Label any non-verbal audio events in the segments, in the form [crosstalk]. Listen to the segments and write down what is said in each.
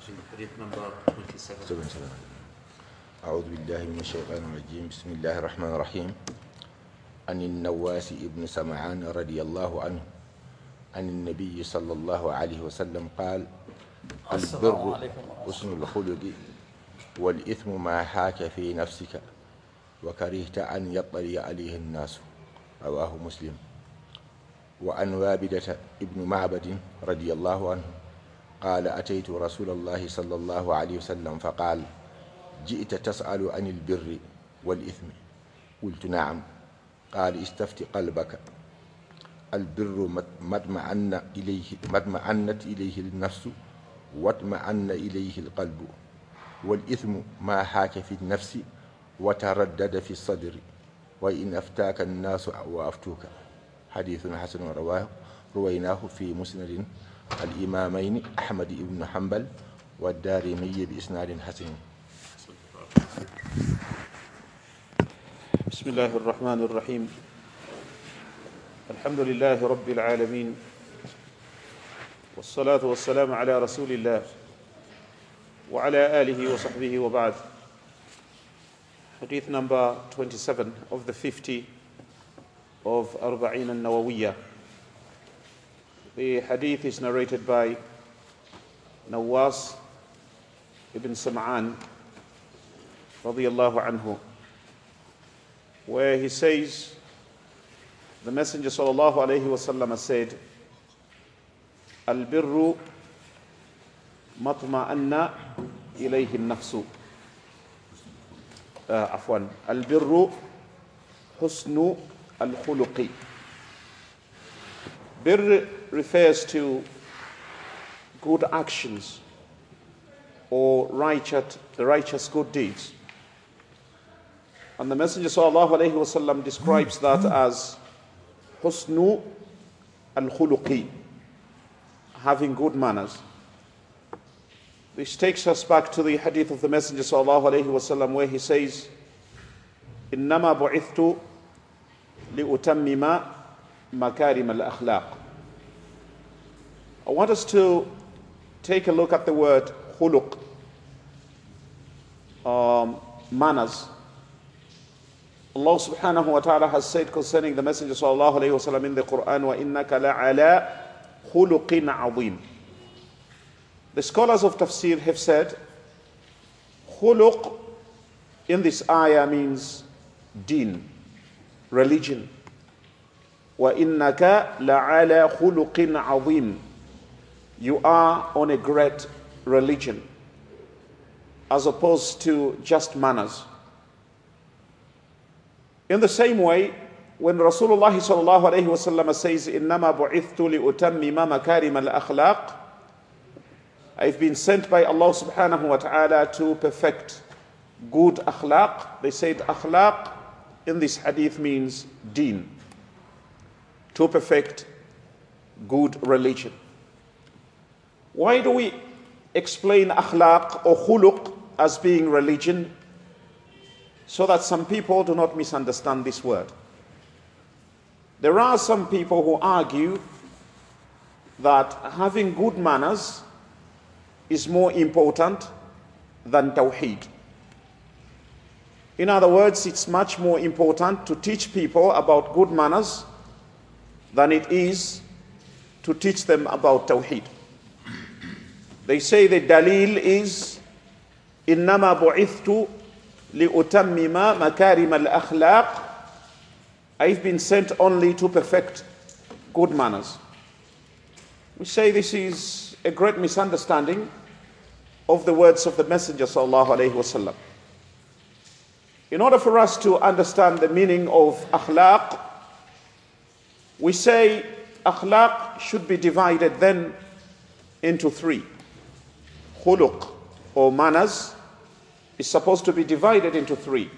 actually hadith number 27. سبعين سنة أعوذ بالله من الشيطان الرجيم. بسم الله الرحمن الرحيم. عن النواس ابن سمعان رضي الله عنه عن النبي صلى الله عليه وسلم قال البر حسن الخلق والإثم ما حاك في نفسك وكرهت أن يطلع عليه الناس. رواه مسلم. وعن وابدة ابن معبد رضي الله عنه قال أتيت رسول الله صلى الله عليه وسلم فقال جئت تسأل عن البر والإثم. قلت نعم. قال استفت قلبك. البر ما اطمأن إليه ما اطمأنت إليه النفس واطمأن إليه القلب. والإثم ما حاك في النفس وتردد في الصدر. وإن أفتاك الناس وأفتوك. حديث حسن رواه رويناه في مسند الإمامين أحمد بن حنبل والدارمي بإسناد حسن. بسم الله الرحمن الرحيم. الحمد لله رب العالمين. والصلاة والسلام على رسول الله وعلى آله وصحبه وبعد. Hadith number 27 of the 50 of Arba'in al-Nawawiyah The hadith is narrated by Nawas ibn Sam'an radiallahu anhu where he says the messenger sallallahu Allah wasallam said al-birru matma'anna ilayhi an-nafsu uh, afwan. Al-birru husnu al-khuluqi refers to good actions or righteous, the righteous good deeds. And the Messenger sallallahu alayhi wasallam describes that as husnu al-khuluqi, having good manners. This takes us back to the hadith of the Messenger sallallahu alayhi wasallam where he says, إنما بعثت لأتمم مكارم الأخلاق. I want us to take a look at the word khuluq, um, manners. Allah subhanahu wa ta'ala has said concerning the Messenger sallallahu alayhi wasallam in the Quran, "وَإِنَّكَ لَعَلَى خُلُقٍ عَظِيمٍ." The scholars of tafsir have said, "khuluq" in this ayah means deen, religion. وَإِنَّكَ لَعَلَى خُلُقٍ عَظِيمٍ you are on a great religion as opposed to just manners. In the same way, when Rasulullah sallallahu alayhi wasallam says, "Innama bu'ithtu li utammima makarim al-akhlaq," I've been sent by Allah subhanahu wa ta'ala to perfect good akhlaq. They said akhlaq in this hadith means deen, to perfect good religion. Why do we explain akhlaq or khuluq as being religion? So that some people do not misunderstand this word. There are some people who argue that having good manners is more important than tawheed. In other words, it's much more important to teach people about good manners than it is to teach them about tawheed. They say the dalil is إنما بعثت لأتمم مكارم الأخلاق I've been sent only to perfect good manners. We say this is a great misunderstanding of the words of the Messenger sallallahu alaihi wasallam. In order for us to understand the meaning of akhlaq, we say akhlaq should be divided then into three. Khuluq or manners is supposed to be divided into three.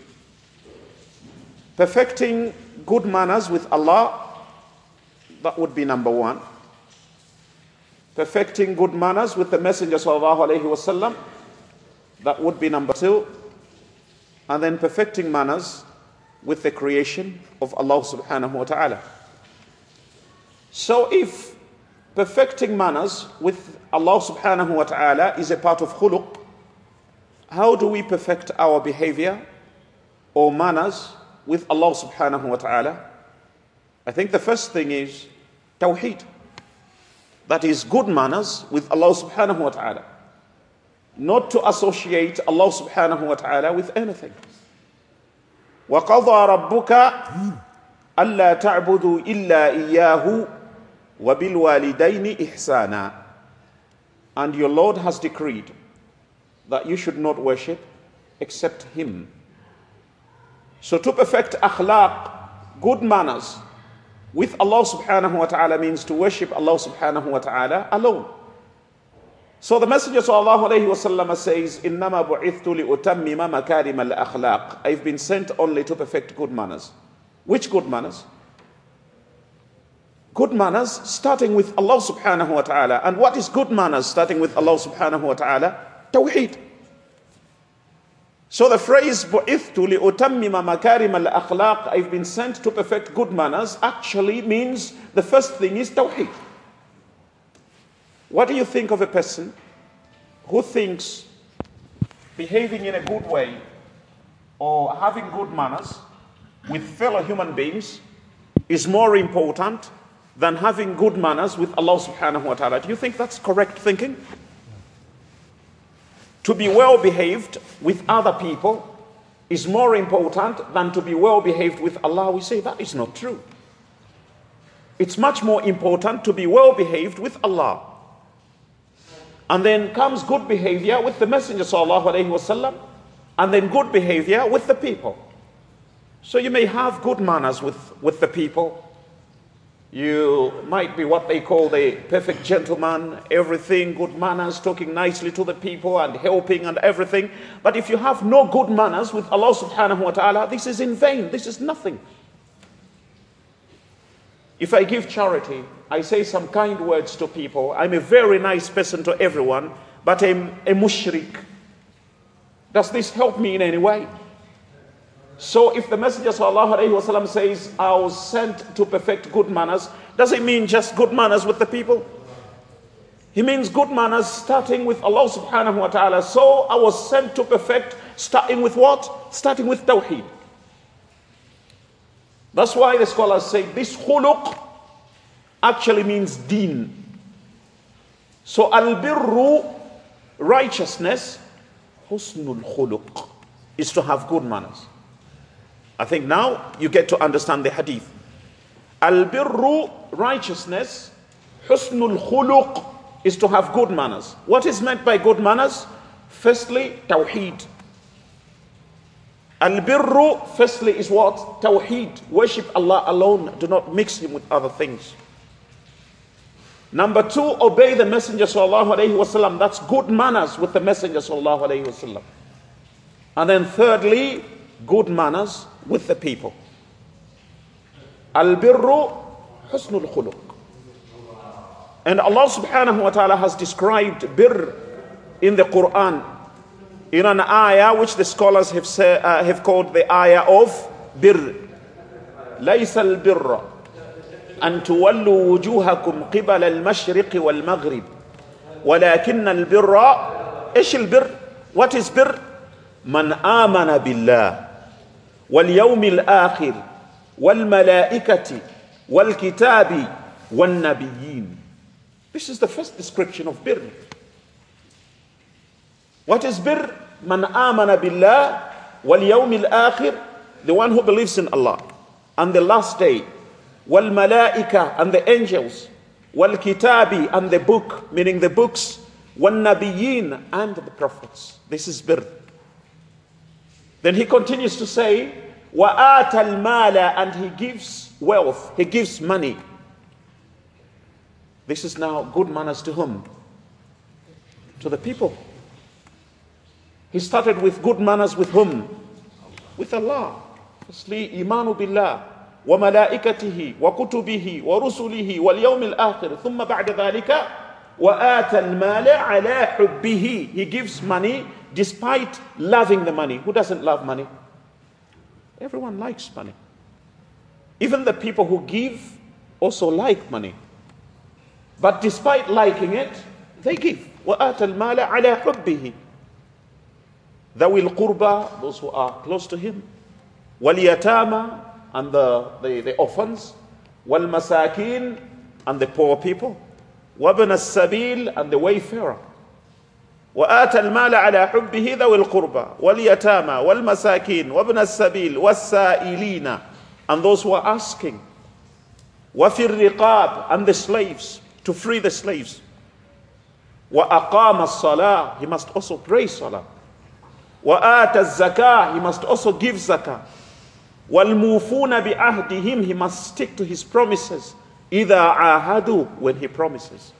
Perfecting good manners with Allah, that would be number one. Perfecting good manners with the Messenger wasallam, that would be number two. And then perfecting manners with the creation of Allah subhanahu wa ta'ala. So if perfecting manners with Allah subhanahu wa ta'ala is a part of khuluq. How do we perfect our behavior or manners with Allah subhanahu wa ta'ala? I think the first thing is tawheed. That is good manners with Allah subhanahu wa ta'ala. Not to associate Allah subhanahu wa ta'ala with anything. وقضى ربك ألا تعبدوا إلا إياه وَبِالْوَالِدَيْنِ إِحْسَانًا And your Lord has decreed that you should not worship except Him. So to perfect akhlaq, good manners, with Allah subhanahu wa ta'ala means to worship Allah subhanahu wa ta'ala alone. So the Messenger sallallahu alayhi wa sallam says, إِنَّمَا بُعِثْتُ لِأُتَمِّمَ مَكَارِمَ الْأَخْلَاقِ I've been sent only to perfect good manners. Which good manners? Good manners starting with Allah subhanahu wa ta'ala. And what is good manners starting with Allah subhanahu wa ta'ala? Tawheed. So the phrase "bu'ithtu li'utammima makarim al-akhlaq," I've been sent to perfect good manners, actually means the first thing is tawheed. What do you think of a person who thinks behaving in a good way or having good manners with fellow human beings is more important than having good manners with Allah subhanahu wa ta'ala. Do you think that's correct thinking? To be well behaved with other people is more important than to be well behaved with Allah. We say that is not true. It's much more important to be well behaved with Allah. And then comes good behavior with the Messenger wasallam, and then good behavior with the people. So you may have good manners with, with the people, you might be what they call the perfect gentleman, everything, good manners, talking nicely to the people and helping and everything. But if you have no good manners with Allah subhanahu wa ta'ala, this is in vain. This is nothing. If I give charity, I say some kind words to people, I'm a very nice person to everyone, but I'm a mushrik. Does this help me in any way? So if the Messenger وسلم, says, I was sent to perfect good manners, does it mean just good manners with the people? He means good manners starting with Allah subhanahu wa ta'ala. So I was sent to perfect starting with what? Starting with Tawheed. That's why the scholars say this khuluq actually means deen. So al-birru, righteousness, husnul khuluq, is to have good manners. I think now you get to understand the hadith. Al birru, righteousness, husnul khuluq is to have good manners. What is meant by good manners? Firstly, tawheed. Al birru, firstly, is what? Tawheed. Worship Allah alone. Do not mix Him with other things. Number two, obey the Messenger alaihi wasallam. That's good manners with the Messenger alaihi wasallam. And then thirdly, good manners with the people. Al-birru husnul khuluq. And Allah subhanahu wa ta'ala has described bir in the Quran in an ayah which the scholars have, say, uh, have called the ayah of bir. ليس البر أن تولوا وجوهكم قبل المشرق والمغرب ولكن البر إيش البر؟ What is bir? من آمن بالله واليوم الآخر والملائكة والكتاب والنبيين This is the first description of bir. What is bir? Man amana billah wal yawmil akhir, the one who believes in Allah and the last day, wal malaika and the angels, wal kitabi and the book, meaning the books, wal nabiyyin and the prophets. This is bir. Then he continues to say, وَآتَ الْمَالَ And he gives wealth, he gives money. This is now good manners to whom? To the people. He started with good manners with whom? With Allah. Firstly, imanu billah. وملائكته وكتبه ورسله واليوم الآخر ثم بعد ذلك وآتى المال على حبه He gives money despite loving the money. Who doesn't love money? Everyone likes money. Even the people who give also like money. But despite liking it, they give. وَآتَ الْمَالَ عَلَى حُبِّهِ ذوي القربى, those who are close to him, واليتامى, and the, the, the orphans, والمساكين, and the poor people, وابن السبيل, and the wayfarer. وآتى المال على حبه ذوي القربى واليتامى والمساكين وابن السبيل والسائلين and those who are asking وفي الرقاب and the slaves to free the slaves وأقام الصلاة he must also pray salah وآتى الزكاة he must also give zakah والموفون بعهدهم he must stick to his promises إذا عاهدوا when he promises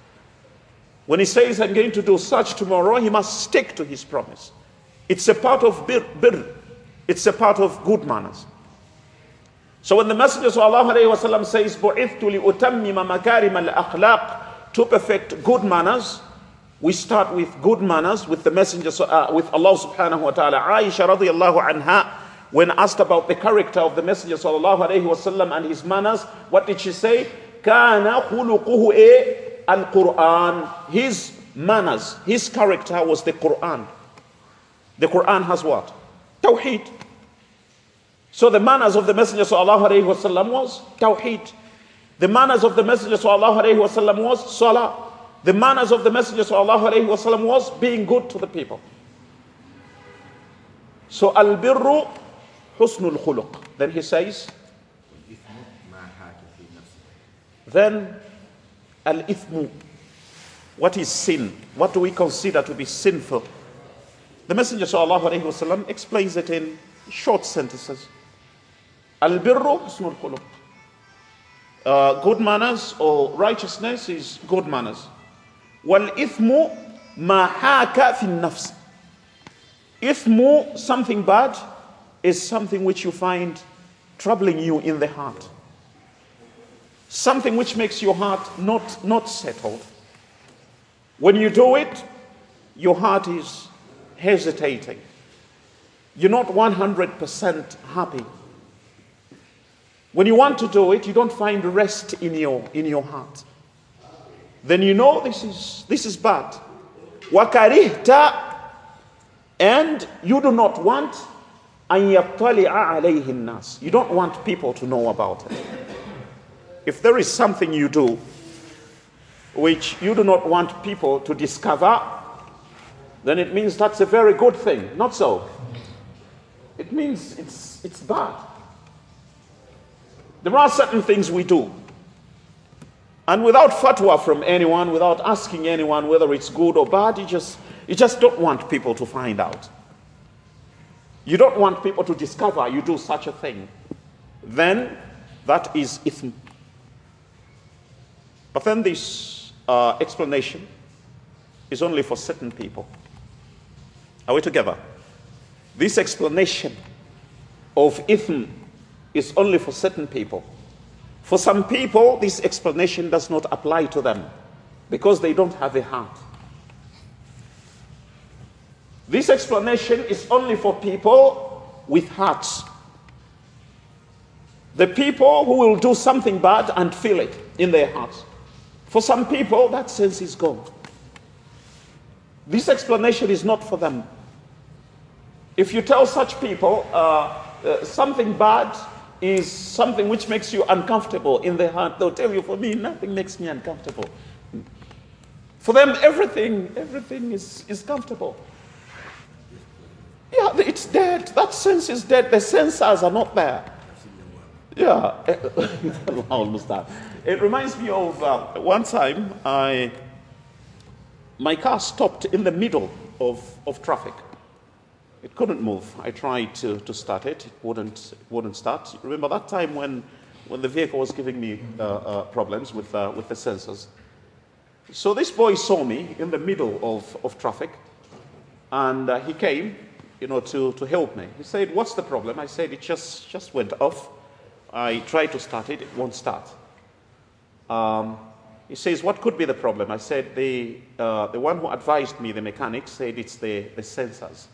when he says I'm going to do such tomorrow he must stick to his promise it's a part of bir, bir. it's a part of good manners so when the Messenger وسلم, says بُعِثْتُ لِأُتَمِّمَ مَكَارِمَ الْأَخْلَاقِ to perfect good manners we start with good manners with the messenger uh, with Allah subhanahu wa ta'ala Aisha radiallahu anha when asked about the character of the messenger sallallahu alayhi wasallam and his manners what did she say kana khuluquhu al-Quran his manners his character was the Quran the Quran has what tawheed so the manners of the messenger sallallahu alayhi wasallam was tawheed the manners of the messenger sallallahu alayhi wasallam was salah the manners of the Messenger وسلم, was being good to the people. So al-birru husnul khuluq. Then he says, then al-ithmu. What is sin? What do we consider to be sinful? The Messenger وسلم, explains it in short sentences. Al-birru husnul khuluq. Uh, good manners or righteousness is good manners. والإثم ما حاك في النفس إثم something bad is something which you find troubling you in the heart something which makes your heart not, not settled. When you do it, your heart is hesitating. You're not 100% happy. When you want to do it, you don't find rest in your, in your heart. Then you know this is, this is bad. Wakarihta, and you do not want an nas. You don't want people to know about it. If there is something you do which you do not want people to discover, then it means that's a very good thing. Not so. It means it's, it's bad. There are certain things we do and without fatwa from anyone, without asking anyone whether it's good or bad, you just, you just don't want people to find out. You don't want people to discover you do such a thing. Then that is ithm. But then this uh, explanation is only for certain people. Are we together? This explanation of ithm is only for certain people. For some people, this explanation does not apply to them because they don't have a heart. This explanation is only for people with hearts. The people who will do something bad and feel it in their hearts. For some people, that sense is gone. This explanation is not for them. If you tell such people uh, uh, something bad is something which makes you uncomfortable in the heart. They'll tell you, for me, nothing makes me uncomfortable. For them, everything, everything is, is comfortable. Yeah, it's dead. That sense is dead. The sensors are not there. Yeah. [laughs] Almost that. It reminds me of uh, one time I, my car stopped in the middle of, of traffic. It couldn't move. I tried to, to start it. It wouldn't, it wouldn't start. Remember that time when, when the vehicle was giving me uh, uh, problems with, uh, with the sensors? So this boy saw me in the middle of, of traffic and uh, he came, you know, to, to help me. He said, what's the problem? I said, it just, just went off. I tried to start it, it won't start. Um, he says, what could be the problem? I said, the, uh, the one who advised me, the mechanic, said it's the, the sensors.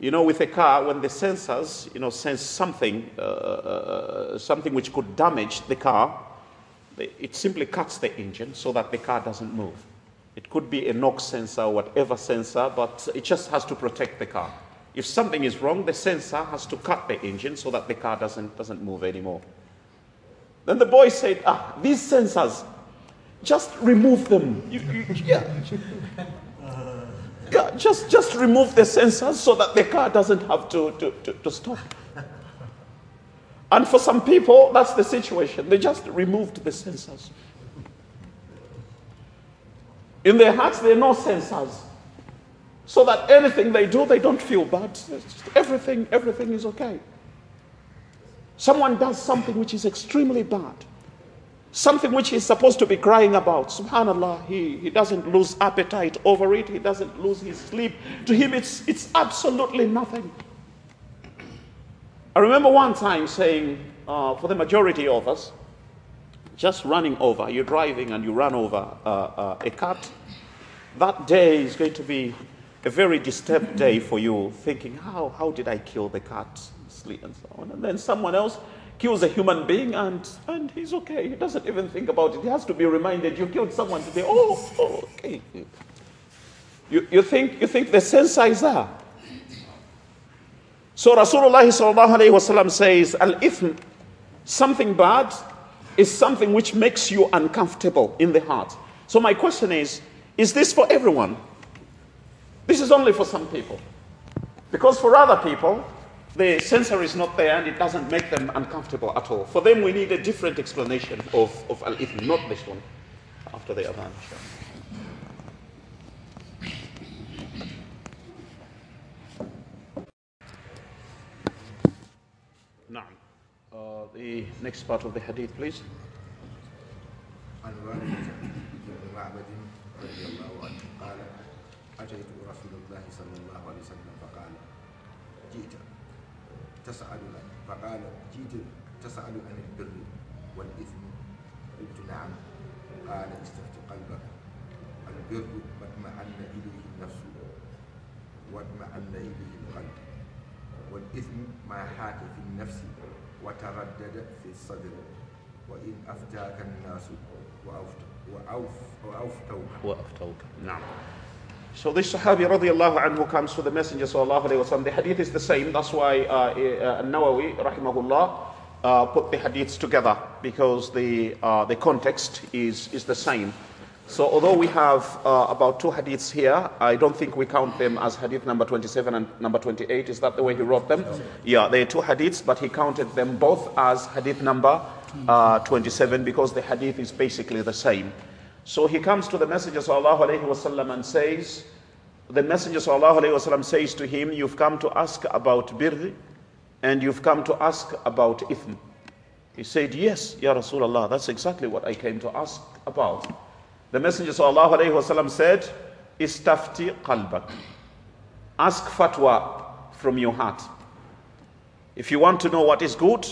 You know, with a car, when the sensors, you know, sense something, uh, uh, something which could damage the car, it simply cuts the engine so that the car doesn't move. It could be a knock sensor, whatever sensor, but it just has to protect the car. If something is wrong, the sensor has to cut the engine so that the car doesn't, doesn't move anymore. Then the boy said, Ah, these sensors, just remove them. You, you, yeah. [laughs] yeah, just, just remove the sensors so that the car doesn't have to, to, to, to stop. And for some people, that's the situation. They just removed the sensors. In their hearts, there are no sensors. So that anything they do, they don't feel bad. Everything, everything is okay. Someone does something which is extremely bad. Something which he's supposed to be crying about. Subhanallah, he, he doesn't lose appetite over it. He doesn't lose his sleep. To him, it's, it's absolutely nothing. I remember one time saying, uh, for the majority of us, just running over, you're driving and you run over uh, uh, a cat, that day is going to be a very disturbed day for you, thinking, how, how did I kill the cat? And so on. And then someone else kills a human being and, and he's okay. He doesn't even think about it. He has to be reminded you killed someone today. Oh, oh okay. You, you, think, you think the sensor is there. So Rasulullah says, Al ithm, something bad is something which makes you uncomfortable in the heart. So my question is, is this for everyone? This is only for some people. Because for other people, the sensor is not there and it doesn't make them uncomfortable at all. For them, we need a different explanation of, of al ithm, not this one, after the adhan. Uh, the next part of the hadith, please. أتيت رسول الله صلى الله عليه وسلم فقال جئت. تسأل فقال جئت تسأل عن البر والإثم. قلت نعم. قال استفت قلبك. البر ما إليه النفس. واطمأن إليه القلب. والإثم ما حاك في النفس وتردد في الصدر. وإن أفتاك الناس وأفتوك وأفتوك نعم. So this Sahabi radiallahu anhu comes to the Messenger sallallahu alayhi wa The hadith is the same. That's why uh, uh, Nawawi rahimahullah uh, put the hadiths together because the, uh, the context is, is the same. So although we have uh, about two hadiths here, I don't think we count them as hadith number 27 and number 28. Is that the way he wrote them? Yeah, they are two hadiths, but he counted them both as hadith number uh, 27 because the hadith is basically the same. So he comes to the Messenger وسلم, and says, the Messenger وسلم, says to him, You've come to ask about birr and you've come to ask about ithm. He said, Yes, Ya Rasulullah, that's exactly what I came to ask about. The Messenger وسلم, said, Istafti qalbak. Ask fatwa from your heart. If you want to know what is good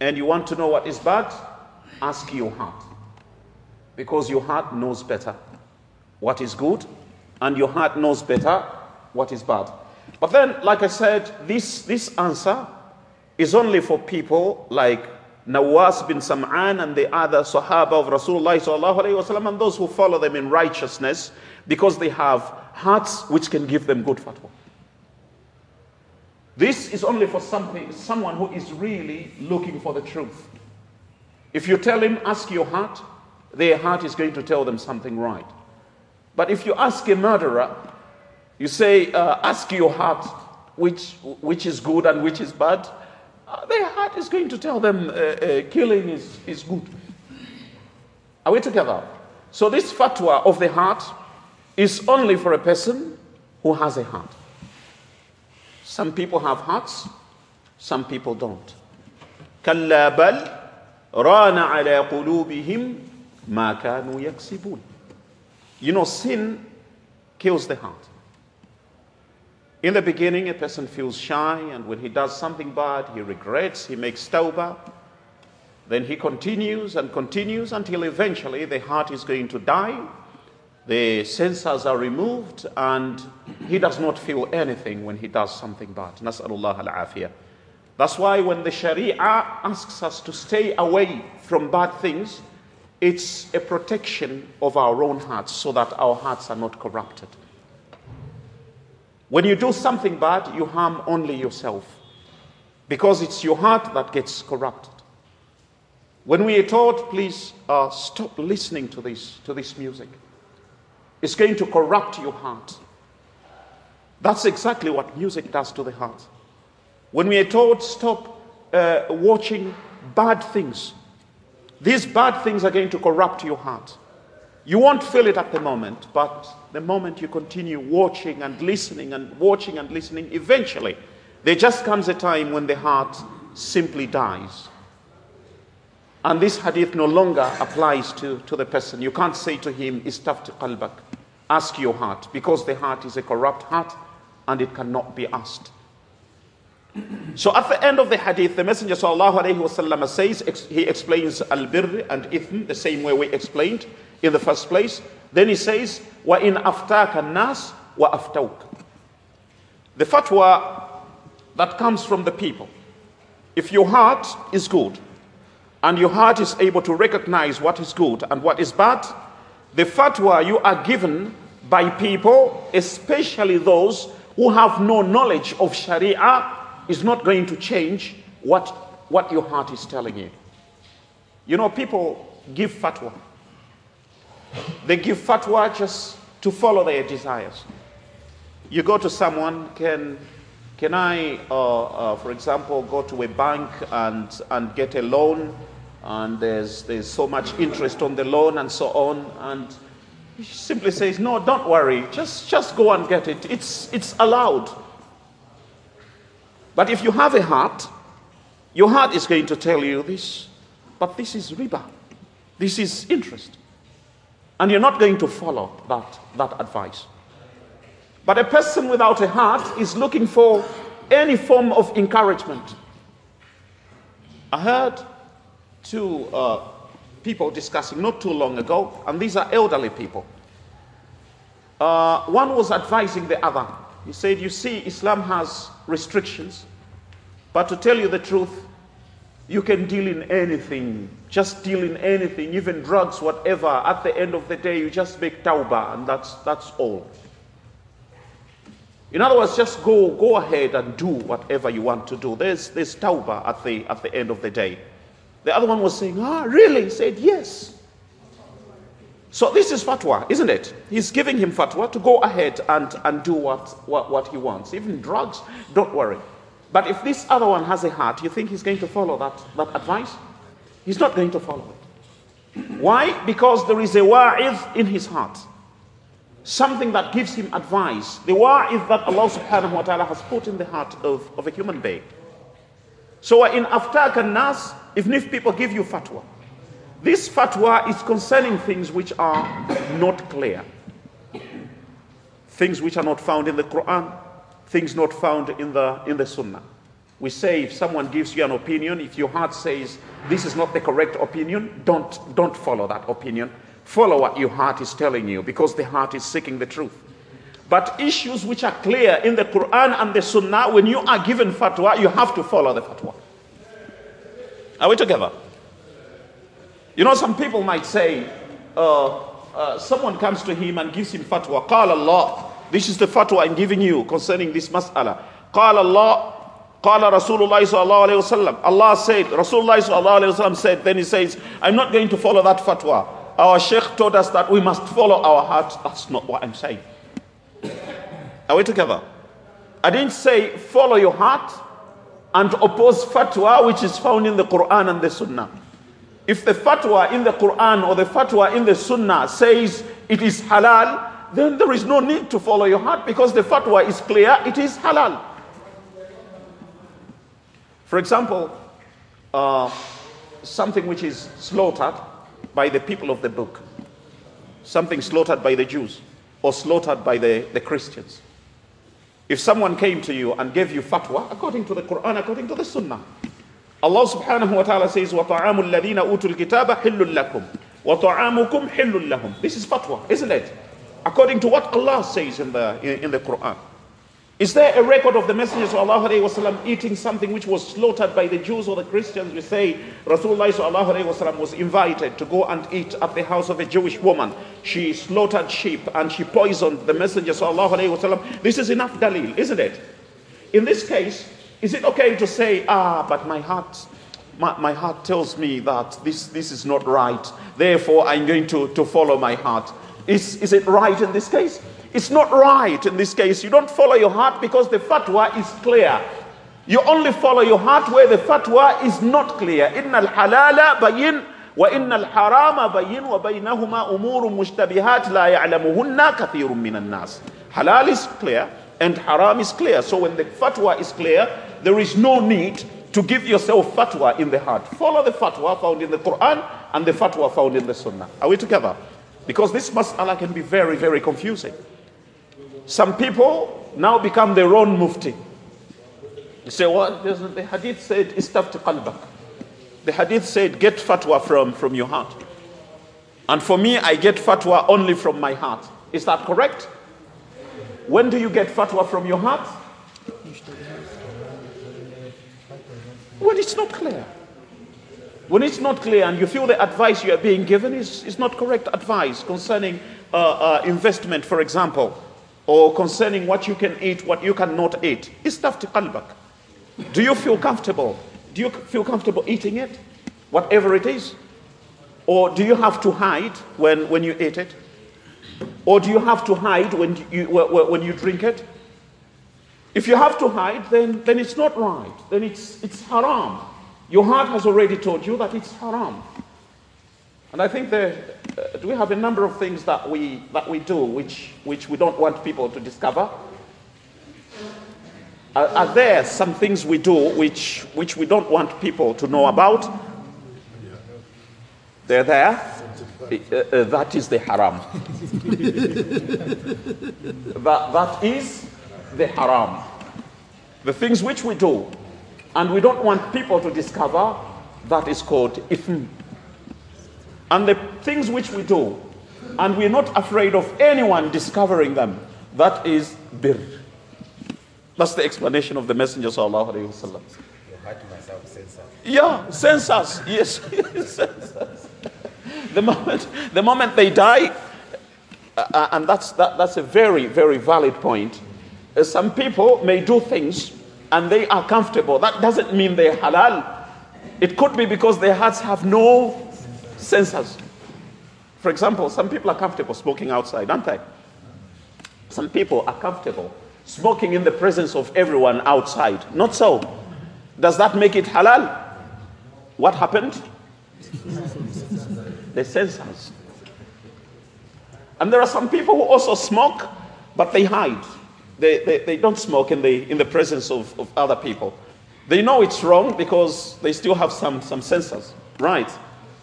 and you want to know what is bad, ask your heart because your heart knows better what is good and your heart knows better what is bad. But then, like I said, this, this answer is only for people like Nawas bin Sam'an and the other Sahaba of Rasulullah and those who follow them in righteousness because they have hearts which can give them good fatwa. This is only for something, someone who is really looking for the truth. If you tell him, ask your heart, their heart is going to tell them something right. But if you ask a murderer, you say, uh, ask your heart which, which is good and which is bad, uh, their heart is going to tell them uh, uh, killing is, is good. Are we together? So, this fatwa of the heart is only for a person who has a heart. Some people have hearts, some people don't. كلا بل ران على قلوبهم ma kanu yaksibun. You know, sin kills the heart. In the beginning, a person feels shy, and when he does something bad, he regrets, he makes tawbah. Then he continues and continues until eventually the heart is going to die, the sensors are removed, and he does not feel anything when he does something bad. Nas'alullah al-afiyah. That's why when the Sharia asks us to stay away from bad things, it's a protection of our own hearts so that our hearts are not corrupted. When you do something bad, you harm only yourself because it's your heart that gets corrupted. When we are taught, please uh, stop listening to this, to this music. It's going to corrupt your heart. That's exactly what music does to the heart. When we are taught, stop uh, watching bad things. These bad things are going to corrupt your heart. You won't feel it at the moment, but the moment you continue watching and listening and watching and listening, eventually there just comes a time when the heart simply dies. And this hadith no longer applies to, to the person. You can't say to him, Istafti qalbak, ask your heart, because the heart is a corrupt heart and it cannot be asked. So at the end of the hadith, the Messenger وسلم, says, he explains al-birr and ithm the same way we explained in the first place. Then he says, وَإِنْ أَفْتَاكَ النَّاسِ وَأَفْتَوْكَ The fatwa that comes from the people. If your heart is good, and your heart is able to recognize what is good and what is bad, the fatwa you are given by people, especially those who have no knowledge of Sharia, is not going to change what, what your heart is telling you. You know, people give fatwa. They give fatwa just to follow their desires. You go to someone, can, can I, uh, uh, for example, go to a bank and, and get a loan? And there's, there's so much interest on the loan and so on. And he simply says, No, don't worry, just, just go and get it. It's, it's allowed. But if you have a heart, your heart is going to tell you this, but this is riba. This is interest. And you're not going to follow that, that advice. But a person without a heart is looking for any form of encouragement. I heard two uh, people discussing not too long ago, and these are elderly people. Uh, one was advising the other. He said, You see, Islam has restrictions, but to tell you the truth, you can deal in anything, just deal in anything, even drugs, whatever. At the end of the day, you just make tawbah, and that's, that's all. In other words, just go, go ahead and do whatever you want to do. There's, there's tawbah at the, at the end of the day. The other one was saying, Ah, really? He said, Yes. So this is fatwa, isn't it? He's giving him fatwa to go ahead and, and do what, what, what he wants. Even drugs, don't worry. But if this other one has a heart, you think he's going to follow that, that advice? He's not going to follow it. Why? Because there is a wa'id in his heart. Something that gives him advice. The wa'id that Allah subhanahu wa ta'ala has put in the heart of, of a human being. So in aftak nas, even if people give you fatwa, this fatwa is concerning things which are not clear. Things which are not found in the Quran, things not found in the, in the Sunnah. We say if someone gives you an opinion, if your heart says this is not the correct opinion, don't, don't follow that opinion. Follow what your heart is telling you because the heart is seeking the truth. But issues which are clear in the Quran and the Sunnah, when you are given fatwa, you have to follow the fatwa. Are we together? You know, some people might say, uh, uh, someone comes to him and gives him fatwa. Qala Allah. This is the fatwa I'm giving you concerning this mas'ala. Qala Allah. Qala Rasulullah sallallahu alayhi wasallam. Allah said, Rasulullah sallallahu alayhi wasallam said, then he says, I'm not going to follow that fatwa. Our sheikh told us that we must follow our heart. That's not what I'm saying. Are we together? I didn't say follow your heart and oppose fatwa which is found in the Quran and the Sunnah. If the fatwa in the Quran or the fatwa in the Sunnah says it is halal, then there is no need to follow your heart because the fatwa is clear, it is halal. For example, uh, something which is slaughtered by the people of the book, something slaughtered by the Jews or slaughtered by the, the Christians. If someone came to you and gave you fatwa according to the Quran, according to the Sunnah, Allah subhanahu wa ta'ala says, وَطَعَامُ الَّذِينَ أُوتُوا الْكِتَابَ حِلٌّ لَكُمْ وَطَعَامُكُمْ حِلٌّ لَهُمْ This is fatwa, isn't it? According to what Allah says in the, in, in the Quran. Is there a record of the Messenger sallallahu alaihi wasallam eating something which was slaughtered by the Jews or the Christians? We say Rasulullah sallallahu alaihi wasallam was invited to go and eat at the house of a Jewish woman. She slaughtered sheep and she poisoned the Messenger sallallahu alaihi wasallam. This is enough dalil, isn't it? In this case, is it okay to say, ah, but my heart, my, my heart tells me that this, this is not right. Therefore, I'm going to, to follow my heart. Is, is it right in this case? It's not right in this case. You don't follow your heart because the fatwa is clear. You only follow your heart where the fatwa is not clear. إن الحلال بين وإن الحرام بين وبينهما أمور مشتبهات لا يعلمهن كثير من الناس. Halal is clear and haram is clear. So when the fatwa is clear, there is no need to give yourself fatwa in the heart. Follow the fatwa found in the Quran and the fatwa found in the Sunnah. Are we together? Because this mas'ala can be very, very confusing. Some people now become their own mufti. You say, well, the hadith said, istafti qalbak. The hadith said, get fatwa from, from your heart. And for me, I get fatwa only from my heart. Is that correct? When do you get fatwa from your heart? When it's not clear. When it's not clear and you feel the advice you are being given is, is not correct advice concerning uh, uh, investment, for example, or concerning what you can eat, what you cannot eat. Istafti qalbak. Do you feel comfortable? Do you feel comfortable eating it? Whatever it is? Or do you have to hide when, when you eat it? Or do you have to hide when you, when you drink it? If you have to hide, then, then it's not right. Then it's, it's haram. Your heart has already told you that it's haram. And I think there, uh, we have a number of things that we, that we do which, which we don't want people to discover. Are, are there some things we do which, which we don't want people to know about? They're there. Uh, uh, that is the haram. [laughs] that, that is the haram. The things which we do and we don't want people to discover, that is called ithm. And the things which we do, and we're not afraid of anyone discovering them, that is bir. That's the explanation of the Messenger sallallahu alaihi wasallam. Yeah, census. Yes, [laughs] census. The moment, the moment they die, uh, and that's that, that's a very very valid point. Uh, some people may do things and they are comfortable. That doesn't mean they're halal. It could be because their hearts have no sensors. For example, some people are comfortable smoking outside, aren't they? Some people are comfortable smoking in the presence of everyone outside. Not so. Does that make it halal? What happened? [laughs] the sensors. And there are some people who also smoke, but they hide. They, they, they don't smoke in the, in the presence of, of other people. They know it's wrong because they still have some, some sensors. Right.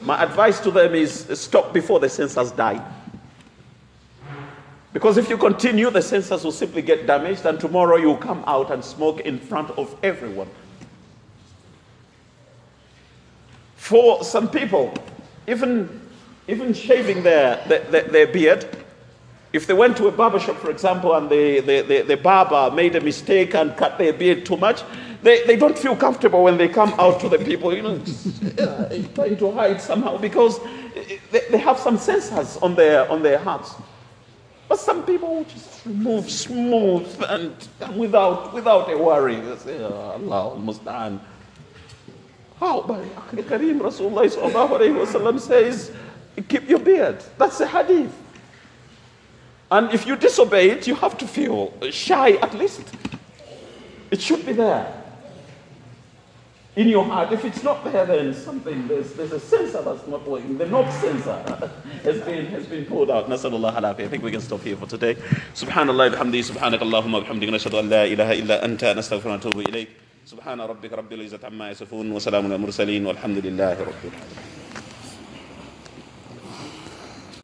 My advice to them is stop before the sensors die. Because if you continue, the sensors will simply get damaged, and tomorrow you'll come out and smoke in front of everyone. For some people, even, even shaving their, their, their beard, if they went to a barber shop, for example, and the, the, the, the, barber made a mistake and cut their beard too much, they, they don't feel comfortable when they come out to the people, you know, [laughs] trying to hide somehow because they, they have some sensors on their, on their hearts. But some people just move smooth and without, without a worry. They say, oh, Allah Musta'an. How? But Kareem Rasulullah says, keep your beard. That's a hadith. And if you disobey it, you have to feel shy at least. It should be there in your heart. If it's not there, then something, there's, there's a sensor that's not working. The knob sensor [laughs] has been, has been pulled out. نسأل الله العافية. I think we can stop here for today. سبحان الله بحمده سبحانك اللهم وبحمدك نشهد أن لا إله إلا أنت نستغفرك ونتوب إليك سبحان ربك رب العزة عما يصفون وسلام على المرسلين والحمد لله رب العالمين